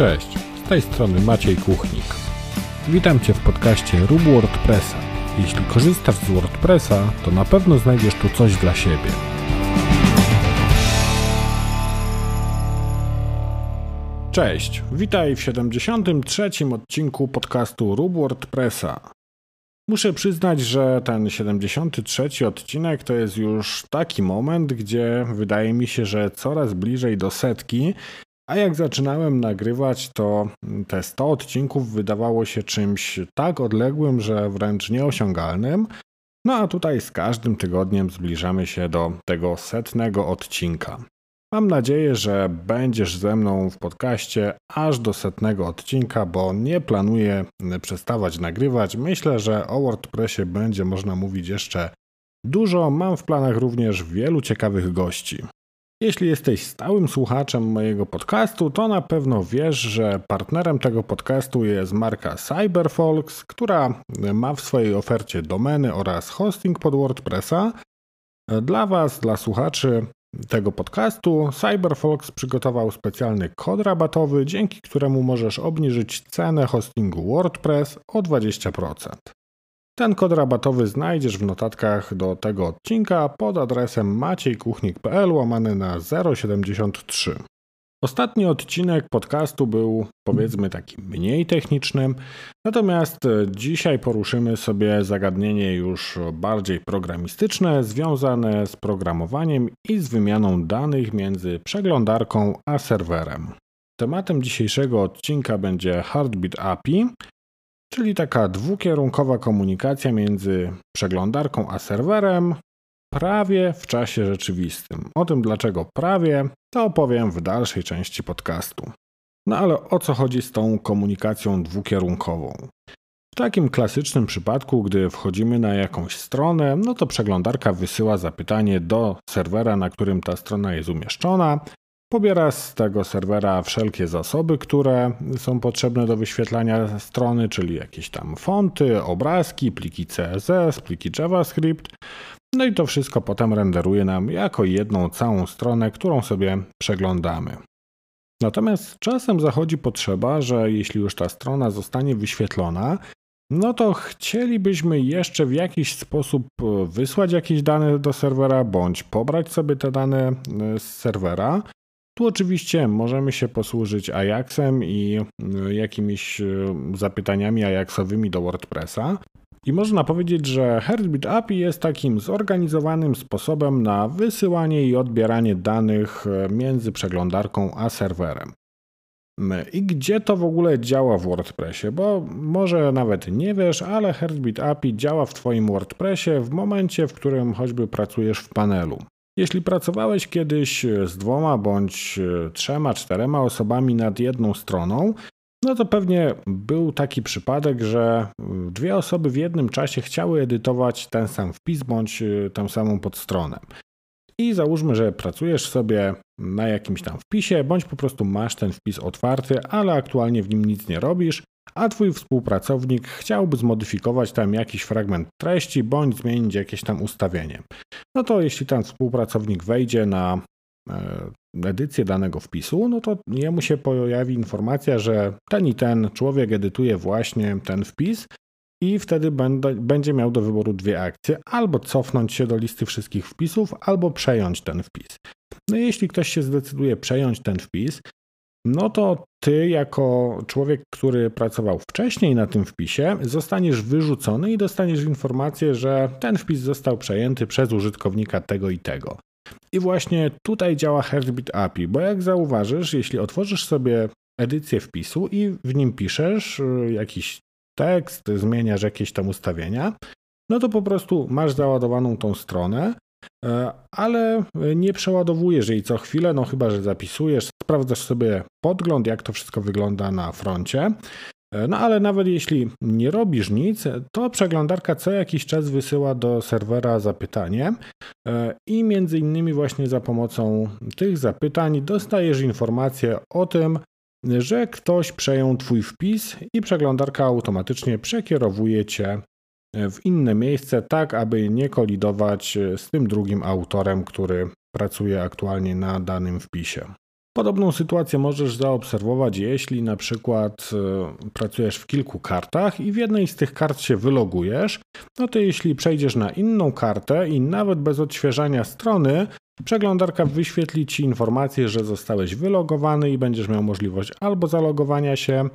Cześć, z tej strony Maciej Kuchnik. Witam Cię w podcaście Rób WordPressa. Jeśli korzystasz z WordPressa, to na pewno znajdziesz tu coś dla siebie. Cześć, witaj w 73. odcinku podcastu Rób WordPressa. Muszę przyznać, że ten 73 odcinek to jest już taki moment, gdzie wydaje mi się, że coraz bliżej do setki a jak zaczynałem nagrywać, to te 100 odcinków wydawało się czymś tak odległym, że wręcz nieosiągalnym. No a tutaj z każdym tygodniem zbliżamy się do tego setnego odcinka. Mam nadzieję, że będziesz ze mną w podcaście aż do setnego odcinka, bo nie planuję przestawać nagrywać. Myślę, że o WordPressie będzie można mówić jeszcze dużo. Mam w planach również wielu ciekawych gości. Jeśli jesteś stałym słuchaczem mojego podcastu, to na pewno wiesz, że partnerem tego podcastu jest marka CyberFolks, która ma w swojej ofercie domeny oraz hosting pod WordPressa. Dla Was, dla słuchaczy tego podcastu, CyberFolks przygotował specjalny kod rabatowy, dzięki któremu możesz obniżyć cenę hostingu WordPress o 20%. Ten kod rabatowy znajdziesz w notatkach do tego odcinka pod adresem maciejkuchnik.pl łamany na 073. Ostatni odcinek podcastu był powiedzmy taki mniej techniczny, natomiast dzisiaj poruszymy sobie zagadnienie już bardziej programistyczne związane z programowaniem i z wymianą danych między przeglądarką a serwerem. Tematem dzisiejszego odcinka będzie Heartbeat API, czyli taka dwukierunkowa komunikacja między przeglądarką a serwerem, prawie w czasie rzeczywistym. O tym dlaczego prawie, to opowiem w dalszej części podcastu. No ale o co chodzi z tą komunikacją dwukierunkową? W takim klasycznym przypadku, gdy wchodzimy na jakąś stronę, no to przeglądarka wysyła zapytanie do serwera, na którym ta strona jest umieszczona, Pobiera z tego serwera wszelkie zasoby, które są potrzebne do wyświetlania strony, czyli jakieś tam fonty, obrazki, pliki CSS, pliki JavaScript. No i to wszystko potem renderuje nam jako jedną całą stronę, którą sobie przeglądamy. Natomiast czasem zachodzi potrzeba, że jeśli już ta strona zostanie wyświetlona, no to chcielibyśmy jeszcze w jakiś sposób wysłać jakieś dane do serwera, bądź pobrać sobie te dane z serwera. Tu oczywiście możemy się posłużyć Ajaxem i y, jakimiś y, zapytaniami Ajaxowymi do WordPressa. I można powiedzieć, że Heartbeat API jest takim zorganizowanym sposobem na wysyłanie i odbieranie danych y, między przeglądarką a serwerem. I gdzie to w ogóle działa w WordPressie? Bo może nawet nie wiesz, ale Heartbeat API działa w Twoim WordPressie w momencie, w którym choćby pracujesz w panelu. Jeśli pracowałeś kiedyś z dwoma bądź trzema, czterema osobami nad jedną stroną, no to pewnie był taki przypadek, że dwie osoby w jednym czasie chciały edytować ten sam wpis bądź tę samą podstronę. I załóżmy, że pracujesz sobie na jakimś tam wpisie, bądź po prostu masz ten wpis otwarty, ale aktualnie w nim nic nie robisz, a twój współpracownik chciałby zmodyfikować tam jakiś fragment treści bądź zmienić jakieś tam ustawienie. No to jeśli ten współpracownik wejdzie na e, edycję danego wpisu, no to jemu się pojawi informacja, że ten i ten człowiek edytuje właśnie ten wpis i wtedy będzie miał do wyboru dwie akcje: albo cofnąć się do listy wszystkich wpisów, albo przejąć ten wpis. No jeśli ktoś się zdecyduje przejąć ten wpis, no to ty, jako człowiek, który pracował wcześniej na tym wpisie, zostaniesz wyrzucony i dostaniesz informację, że ten wpis został przejęty przez użytkownika tego i tego. I właśnie tutaj działa Heartbeat API, bo jak zauważysz, jeśli otworzysz sobie edycję wpisu i w nim piszesz y, jakiś tekst, zmieniasz jakieś tam ustawienia, no to po prostu masz załadowaną tą stronę, ale nie przeładowujesz jej co chwilę, no chyba, że zapisujesz, sprawdzasz sobie podgląd, jak to wszystko wygląda na froncie. E, no ale nawet jeśli nie robisz nic, to przeglądarka co jakiś czas wysyła do serwera zapytanie e, i między innymi właśnie za pomocą tych zapytań dostajesz informację o tym, że ktoś przejął Twój wpis i przeglądarka automatycznie przekierowuje Cię w inne miejsce, tak aby nie kolidować z tym drugim autorem, który pracuje aktualnie na danym wpisie. Podobną sytuację możesz zaobserwować, jeśli na przykład e, pracujesz w kilku kartach i w jednej z tych kart się wylogujesz, no to jeśli przejdziesz na inną kartę i nawet bez odświeżania strony, przeglądarka wyświetli Ci informację, że zostałeś wylogowany i będziesz miał możliwość albo zalogowania się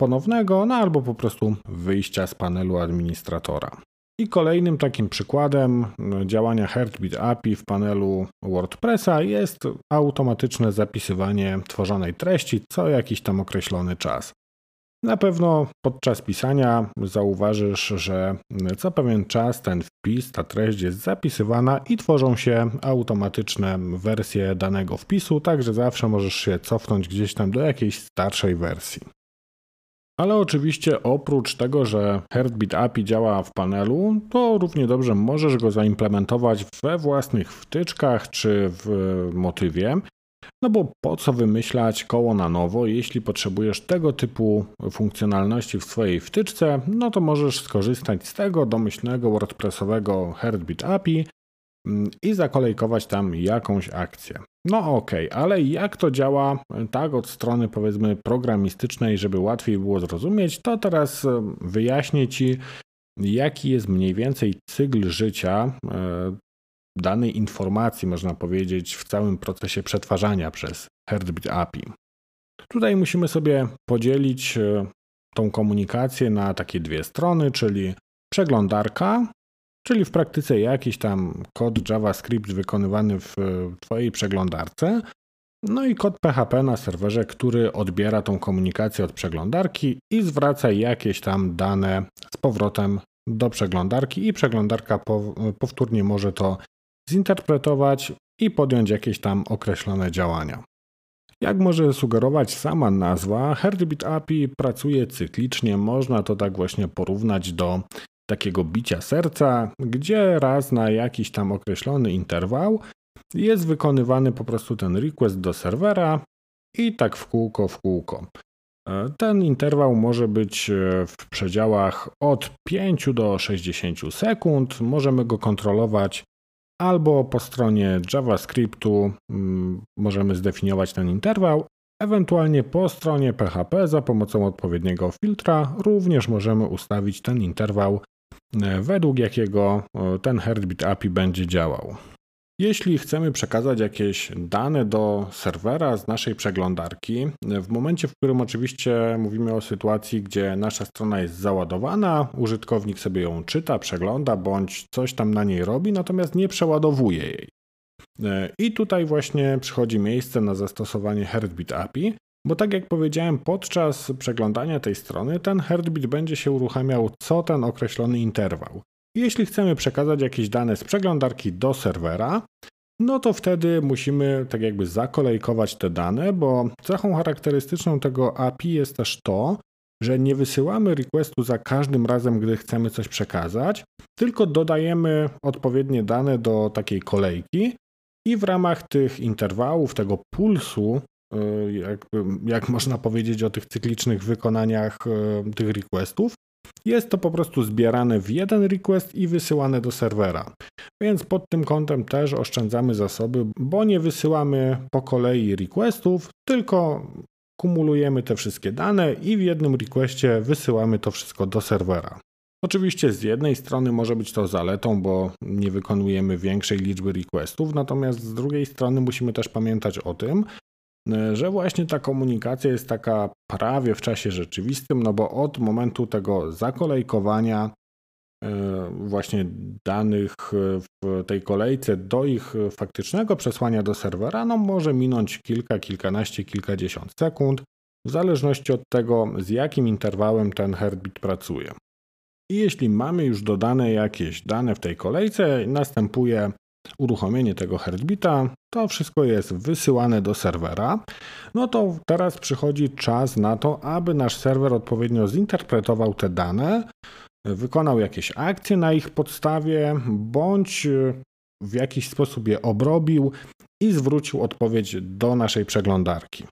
ponownego, no albo po prostu wyjścia z panelu administratora. I kolejnym takim przykładem no, działania Heartbeat API w panelu WordPressa jest automatyczne zapisywanie tworzonej treści co jakiś tam określony czas. Na pewno podczas pisania zauważysz, że co pewien czas ten wpis, ta treść jest zapisywana i tworzą się automatyczne wersje danego wpisu, także zawsze możesz się cofnąć gdzieś tam do jakiejś starszej wersji. Ale oczywiście oprócz tego, że Heartbeat API działa w panelu, to równie dobrze możesz go zaimplementować we własnych wtyczkach czy w motywie. No bo po co wymyślać koło na nowo, jeśli potrzebujesz tego typu funkcjonalności w swojej wtyczce, no to możesz skorzystać z tego domyślnego WordPressowego Heartbeat API i zakolejkować tam jakąś akcję. No okej, okay, ale jak to działa tak od strony powiedzmy programistycznej, żeby łatwiej było zrozumieć, to teraz e, wyjaśnię Ci, jaki jest mniej więcej cykl życia e, danej informacji, można powiedzieć, w całym procesie przetwarzania przez Heartbeat API. Tutaj musimy sobie podzielić e, tą komunikację na takie dwie strony, czyli przeglądarka, czyli w praktyce jakiś tam kod JavaScript wykonywany w Twojej przeglądarce, no i kod PHP na serwerze, który odbiera tą komunikację od przeglądarki i zwraca jakieś tam dane z powrotem do przeglądarki. I przeglądarka powtórnie może to zinterpretować i podjąć jakieś tam określone działania. Jak może sugerować sama nazwa, Heartbeat API pracuje cyklicznie, można to tak właśnie porównać do takiego bicia serca, gdzie raz na jakiś tam określony interwał jest wykonywany po prostu ten request do serwera i tak w kółko, w kółko. E, ten interwał może być e, w przedziałach od 5 do 60 sekund. Możemy go kontrolować albo po stronie JavaScriptu mm, możemy zdefiniować ten interwał, ewentualnie po stronie PHP za pomocą odpowiedniego filtra również możemy ustawić ten interwał według jakiego e, ten Heartbeat API będzie działał. Jeśli chcemy przekazać jakieś dane do serwera z naszej przeglądarki, e, w momencie, w którym oczywiście mówimy o sytuacji, gdzie nasza strona jest załadowana, użytkownik sobie ją czyta, przegląda bądź coś tam na niej robi, natomiast nie przeładowuje jej. I tutaj właśnie przychodzi miejsce na zastosowanie Heartbeat API, bo tak jak powiedziałem, podczas przeglądania tej strony ten heartbeat będzie się uruchamiał co ten określony interwał. Jeśli chcemy przekazać jakieś dane z przeglądarki do serwera, no to wtedy musimy tak jakby zakolejkować te dane, bo cechą charakterystyczną tego API jest też to, że nie wysyłamy requestu za każdym razem, gdy chcemy coś przekazać, tylko dodajemy odpowiednie dane do takiej kolejki i w ramach tych interwałów, tego pulsu E, jakby, jak można powiedzieć o tych cyklicznych wykonaniach e, tych requestów. Jest to po prostu zbierane w jeden request i wysyłane do serwera. Więc pod tym kątem też oszczędzamy zasoby, bo nie wysyłamy po kolei requestów, tylko kumulujemy te wszystkie dane i w jednym requestie wysyłamy to wszystko do serwera. Oczywiście z jednej strony może być to zaletą, bo nie wykonujemy większej liczby requestów, natomiast z drugiej strony musimy też pamiętać o tym, że właśnie ta komunikacja jest taka prawie w czasie rzeczywistym, no bo od momentu tego zakolejkowania e, właśnie danych w tej kolejce do ich faktycznego przesłania do serwera, no może minąć kilka, kilkanaście, kilkadziesiąt sekund, w zależności od tego, z jakim interwałem ten heartbeat pracuje. I jeśli mamy już dodane jakieś dane w tej kolejce, następuje uruchomienie tego heartbeata, to wszystko jest wysyłane do serwera. No to teraz przychodzi czas na to, aby nasz serwer odpowiednio zinterpretował te dane, wykonał jakieś akcje na ich podstawie, bądź w jakiś sposób je obrobił i zwrócił odpowiedź do naszej przeglądarki.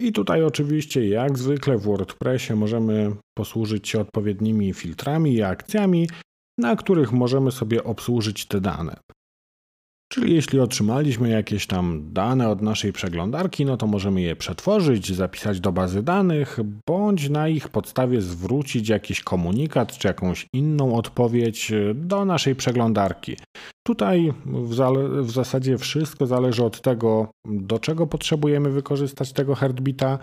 I tutaj oczywiście, jak zwykle w WordPressie, możemy posłużyć się odpowiednimi filtrami i akcjami, na których możemy sobie obsłużyć te dane. Czyli jeśli otrzymaliśmy jakieś tam dane od naszej przeglądarki, no to możemy je przetworzyć, zapisać do bazy danych, bądź na ich podstawie zwrócić jakiś komunikat czy jakąś inną odpowiedź do naszej przeglądarki. Tutaj w, w zasadzie wszystko zależy od tego, do czego potrzebujemy wykorzystać tego heartbeata,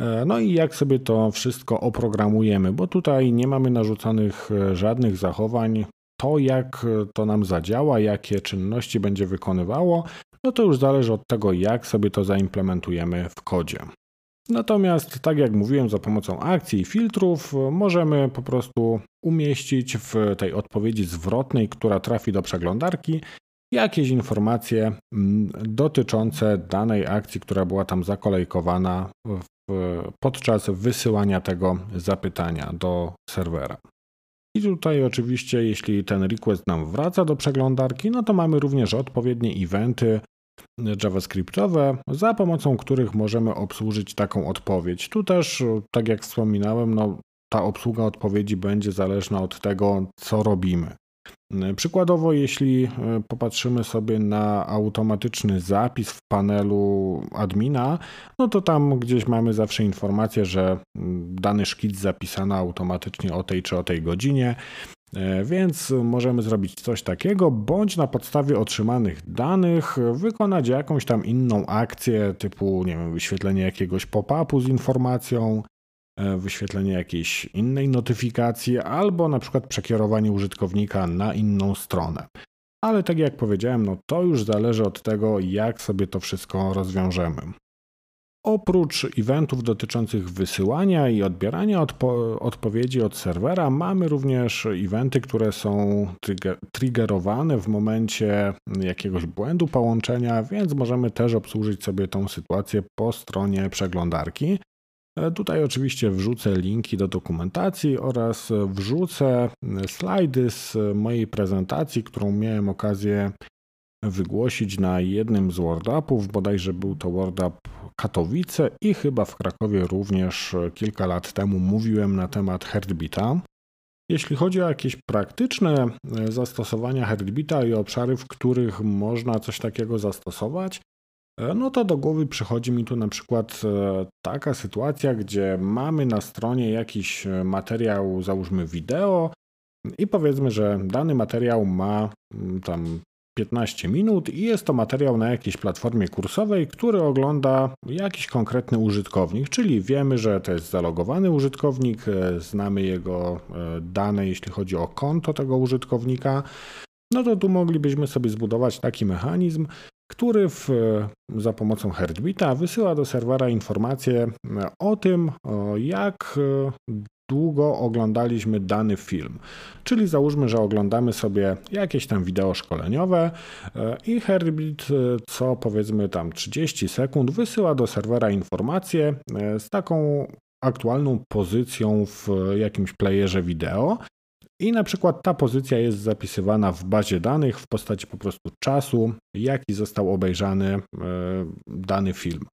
e, no i jak sobie to wszystko oprogramujemy, bo tutaj nie mamy narzuconych e, żadnych zachowań to, jak to nam zadziała, jakie czynności będzie wykonywało, no to już zależy od tego, jak sobie to zaimplementujemy w kodzie. Natomiast, tak jak mówiłem, za pomocą akcji i filtrów możemy po prostu umieścić w tej odpowiedzi zwrotnej, która trafi do przeglądarki, jakieś informacje mm, dotyczące danej akcji, która była tam zakolejkowana podczas wysyłania tego zapytania do serwera. I tutaj oczywiście, jeśli ten request nam wraca do przeglądarki, no to mamy również odpowiednie eventy JavaScriptowe, za pomocą których możemy obsłużyć taką odpowiedź. Tu też, tak jak wspominałem, no, ta obsługa odpowiedzi będzie zależna od tego, co robimy. Przykładowo, jeśli e, popatrzymy sobie na automatyczny zapis w panelu admina, no to tam gdzieś mamy zawsze informację, że mm, dany szkic zapisano automatycznie o tej czy o tej godzinie. E, więc możemy zrobić coś takiego, bądź na podstawie otrzymanych danych wykonać jakąś tam inną akcję, typu nie wiem, wyświetlenie jakiegoś pop-upu z informacją, E, wyświetlenie jakiejś innej notyfikacji albo na przykład przekierowanie użytkownika na inną stronę. Ale tak jak powiedziałem, no to już zależy od tego, jak sobie to wszystko rozwiążemy. Oprócz eventów dotyczących wysyłania i odbierania odpo odpowiedzi od serwera, mamy również eventy, które są triggerowane w momencie jakiegoś błędu połączenia, więc możemy też obsłużyć sobie tą sytuację po stronie przeglądarki. E, tutaj oczywiście wrzucę linki do dokumentacji oraz wrzucę slajdy z mojej prezentacji, którą miałem okazję wygłosić na jednym z WordUpów, bodajże był to WordUp Katowice i chyba w Krakowie również kilka lat temu mówiłem na temat Heartbeata. Jeśli chodzi o jakieś praktyczne zastosowania Heartbeata i obszary, w których można coś takiego zastosować, E, no to do głowy przychodzi mi tu na przykład e, taka sytuacja, gdzie mamy na stronie jakiś e, materiał, załóżmy wideo, i powiedzmy, że dany materiał ma mm, tam 15 minut i jest to materiał na jakiejś platformie kursowej, który ogląda jakiś konkretny użytkownik, czyli wiemy, że to jest zalogowany użytkownik, znamy jego dane, jeśli chodzi o konto tego użytkownika. No to tu moglibyśmy sobie zbudować taki mechanizm, który w, za pomocą Heartbeata wysyła do serwera informacje o tym, jak długo oglądaliśmy dany film. Czyli załóżmy, że oglądamy sobie jakieś tam wideo szkoleniowe e, i Heartbeat e, co powiedzmy tam 30 sekund wysyła do serwera informację e, z taką aktualną pozycją w jakimś playerze wideo i na przykład ta pozycja jest zapisywana w bazie danych w postaci po prostu czasu, jaki został obejrzany e, dany film.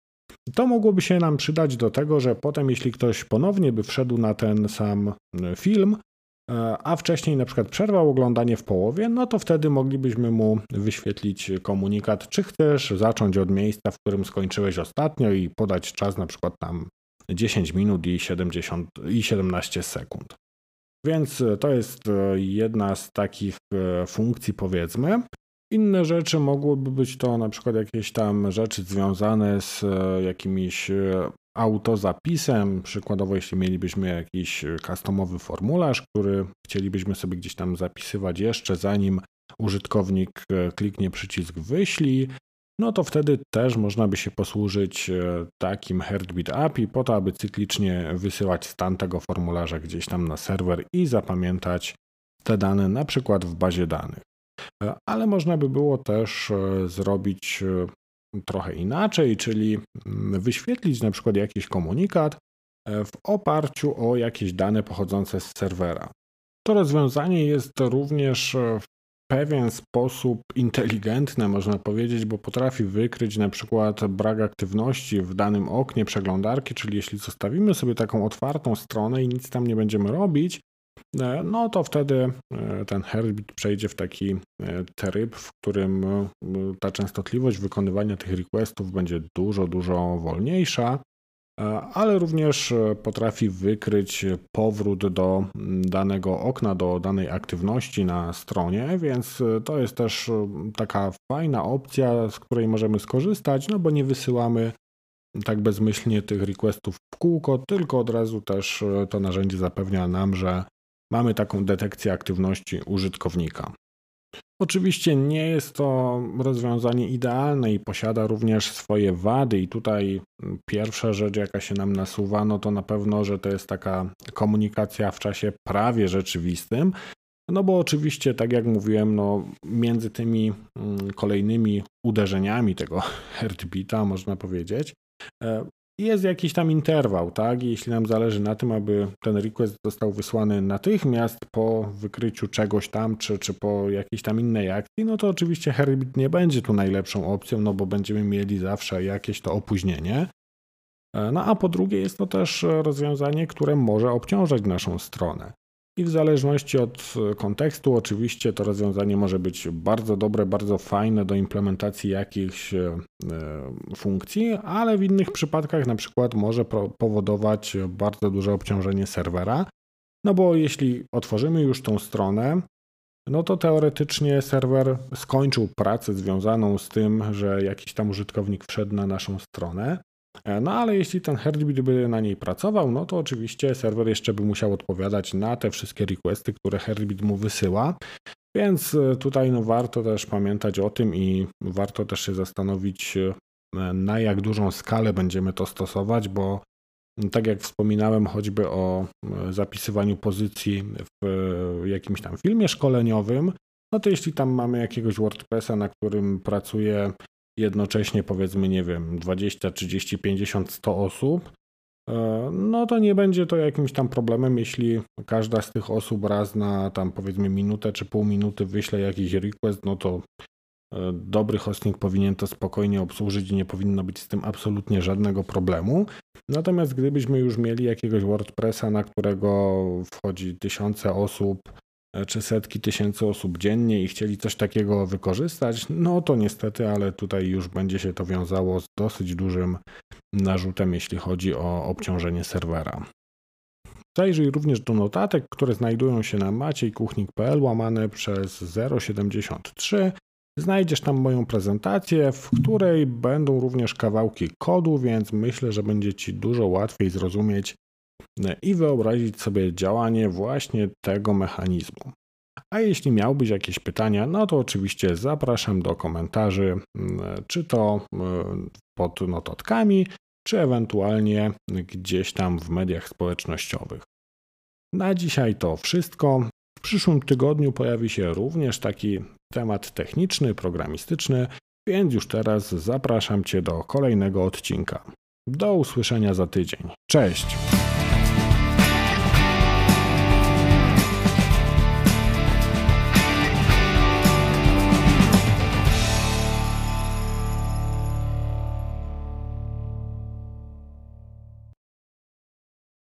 To mogłoby się nam przydać do tego, że potem, jeśli ktoś ponownie by wszedł na ten sam e, film, e, a wcześniej na przykład przerwał oglądanie w połowie, no to wtedy moglibyśmy mu wyświetlić komunikat, czy chcesz zacząć od miejsca, w którym skończyłeś ostatnio i podać czas na przykład tam 10 minut i, 70, i 17 sekund. Więc e, to jest e, jedna z takich e, funkcji, powiedzmy. Inne rzeczy mogłyby być to na przykład jakieś tam rzeczy związane z jakimiś autozapisem. Przykładowo, jeśli mielibyśmy jakiś customowy formularz, który chcielibyśmy sobie gdzieś tam zapisywać jeszcze zanim użytkownik kliknie przycisk wyślij, no to wtedy też można by się posłużyć e, takim Heartbeat API po to, aby cyklicznie wysyłać stan tego formularza gdzieś tam na serwer i zapamiętać te dane na przykład w bazie danych. E, ale można by było też e, zrobić trochę inaczej, czyli mm, wyświetlić na przykład jakiś komunikat w oparciu o jakieś dane pochodzące z serwera. To rozwiązanie jest również pewien sposób inteligentny, można powiedzieć, bo potrafi wykryć na przykład brak aktywności w danym oknie przeglądarki, czyli jeśli zostawimy sobie taką otwartą stronę i nic tam nie będziemy robić, no to wtedy ten Herbit przejdzie w taki tryb, w którym ta częstotliwość wykonywania tych requestów będzie dużo, dużo wolniejsza ale również potrafi wykryć powrót do danego okna, do danej aktywności na stronie, więc to jest też taka fajna opcja, z której możemy skorzystać, no bo nie wysyłamy tak bezmyślnie tych requestów w kółko, tylko od razu też to narzędzie zapewnia nam, że mamy taką detekcję aktywności użytkownika. Oczywiście nie jest to rozwiązanie idealne i posiada również swoje wady, i tutaj pierwsza rzecz, jaka się nam nasuwa, no to na pewno, że to jest taka komunikacja w czasie prawie rzeczywistym. No bo oczywiście, tak jak mówiłem, no, między tymi mm, kolejnymi uderzeniami tego heartbeata, można powiedzieć, e, jest jakiś tam interwał, tak? I jeśli nam zależy na tym, aby ten request został wysłany natychmiast po wykryciu czegoś tam, czy, czy po jakiejś tam innej akcji, no to oczywiście Herbit nie będzie tu najlepszą opcją, no bo będziemy mieli zawsze jakieś to opóźnienie. E, no a po drugie jest to też rozwiązanie, które może obciążać naszą stronę. I w zależności od e, kontekstu, oczywiście to rozwiązanie może być bardzo dobre, bardzo fajne do implementacji jakichś e, funkcji, ale w innych przypadkach na przykład może powodować bardzo duże obciążenie serwera. No bo jeśli otworzymy już tą stronę, no to teoretycznie serwer skończył pracę związaną z tym, że jakiś tam użytkownik wszedł na naszą stronę. E, no ale jeśli ten Heartbeat by na niej pracował, no to oczywiście serwer jeszcze by musiał odpowiadać na te wszystkie requesty, które Heartbeat mu wysyła. Więc e, tutaj no, warto też pamiętać o tym i warto też się zastanowić, e, na jak dużą skalę będziemy to stosować, bo tak jak wspominałem choćby o zapisywaniu pozycji w jakimś tam filmie szkoleniowym, no to jeśli tam mamy jakiegoś WordPressa, na którym pracuje jednocześnie powiedzmy, nie wiem, 20, 30, 50, 100 osób, e, no to nie będzie to jakimś tam problemem, jeśli każda z tych osób raz na tam powiedzmy minutę czy pół minuty wyśle jakiś request, no to e, dobry hosting powinien to spokojnie obsłużyć i nie powinno być z tym absolutnie żadnego problemu. Natomiast gdybyśmy już mieli jakiegoś WordPressa, na którego wchodzi tysiące osób, czy setki tysięcy osób dziennie i chcieli coś takiego wykorzystać, no to niestety, ale tutaj już będzie się to wiązało z dosyć dużym narzutem, jeśli chodzi o obciążenie serwera. Zajrzyj również do notatek, które znajdują się na maciejkuchnik.pl łamane przez 073. Znajdziesz tam moją prezentację, w której będą również kawałki kodu, więc myślę, że będzie Ci dużo łatwiej zrozumieć, i wyobrazić sobie działanie właśnie tego mechanizmu. A jeśli miałbyś jakieś pytania, no to oczywiście zapraszam do komentarzy, czy to pod notatkami, czy ewentualnie gdzieś tam w mediach społecznościowych. Na dzisiaj to wszystko. W przyszłym tygodniu pojawi się również taki temat techniczny, programistyczny, więc już teraz zapraszam Cię do kolejnego odcinka. Do usłyszenia za tydzień. Cześć!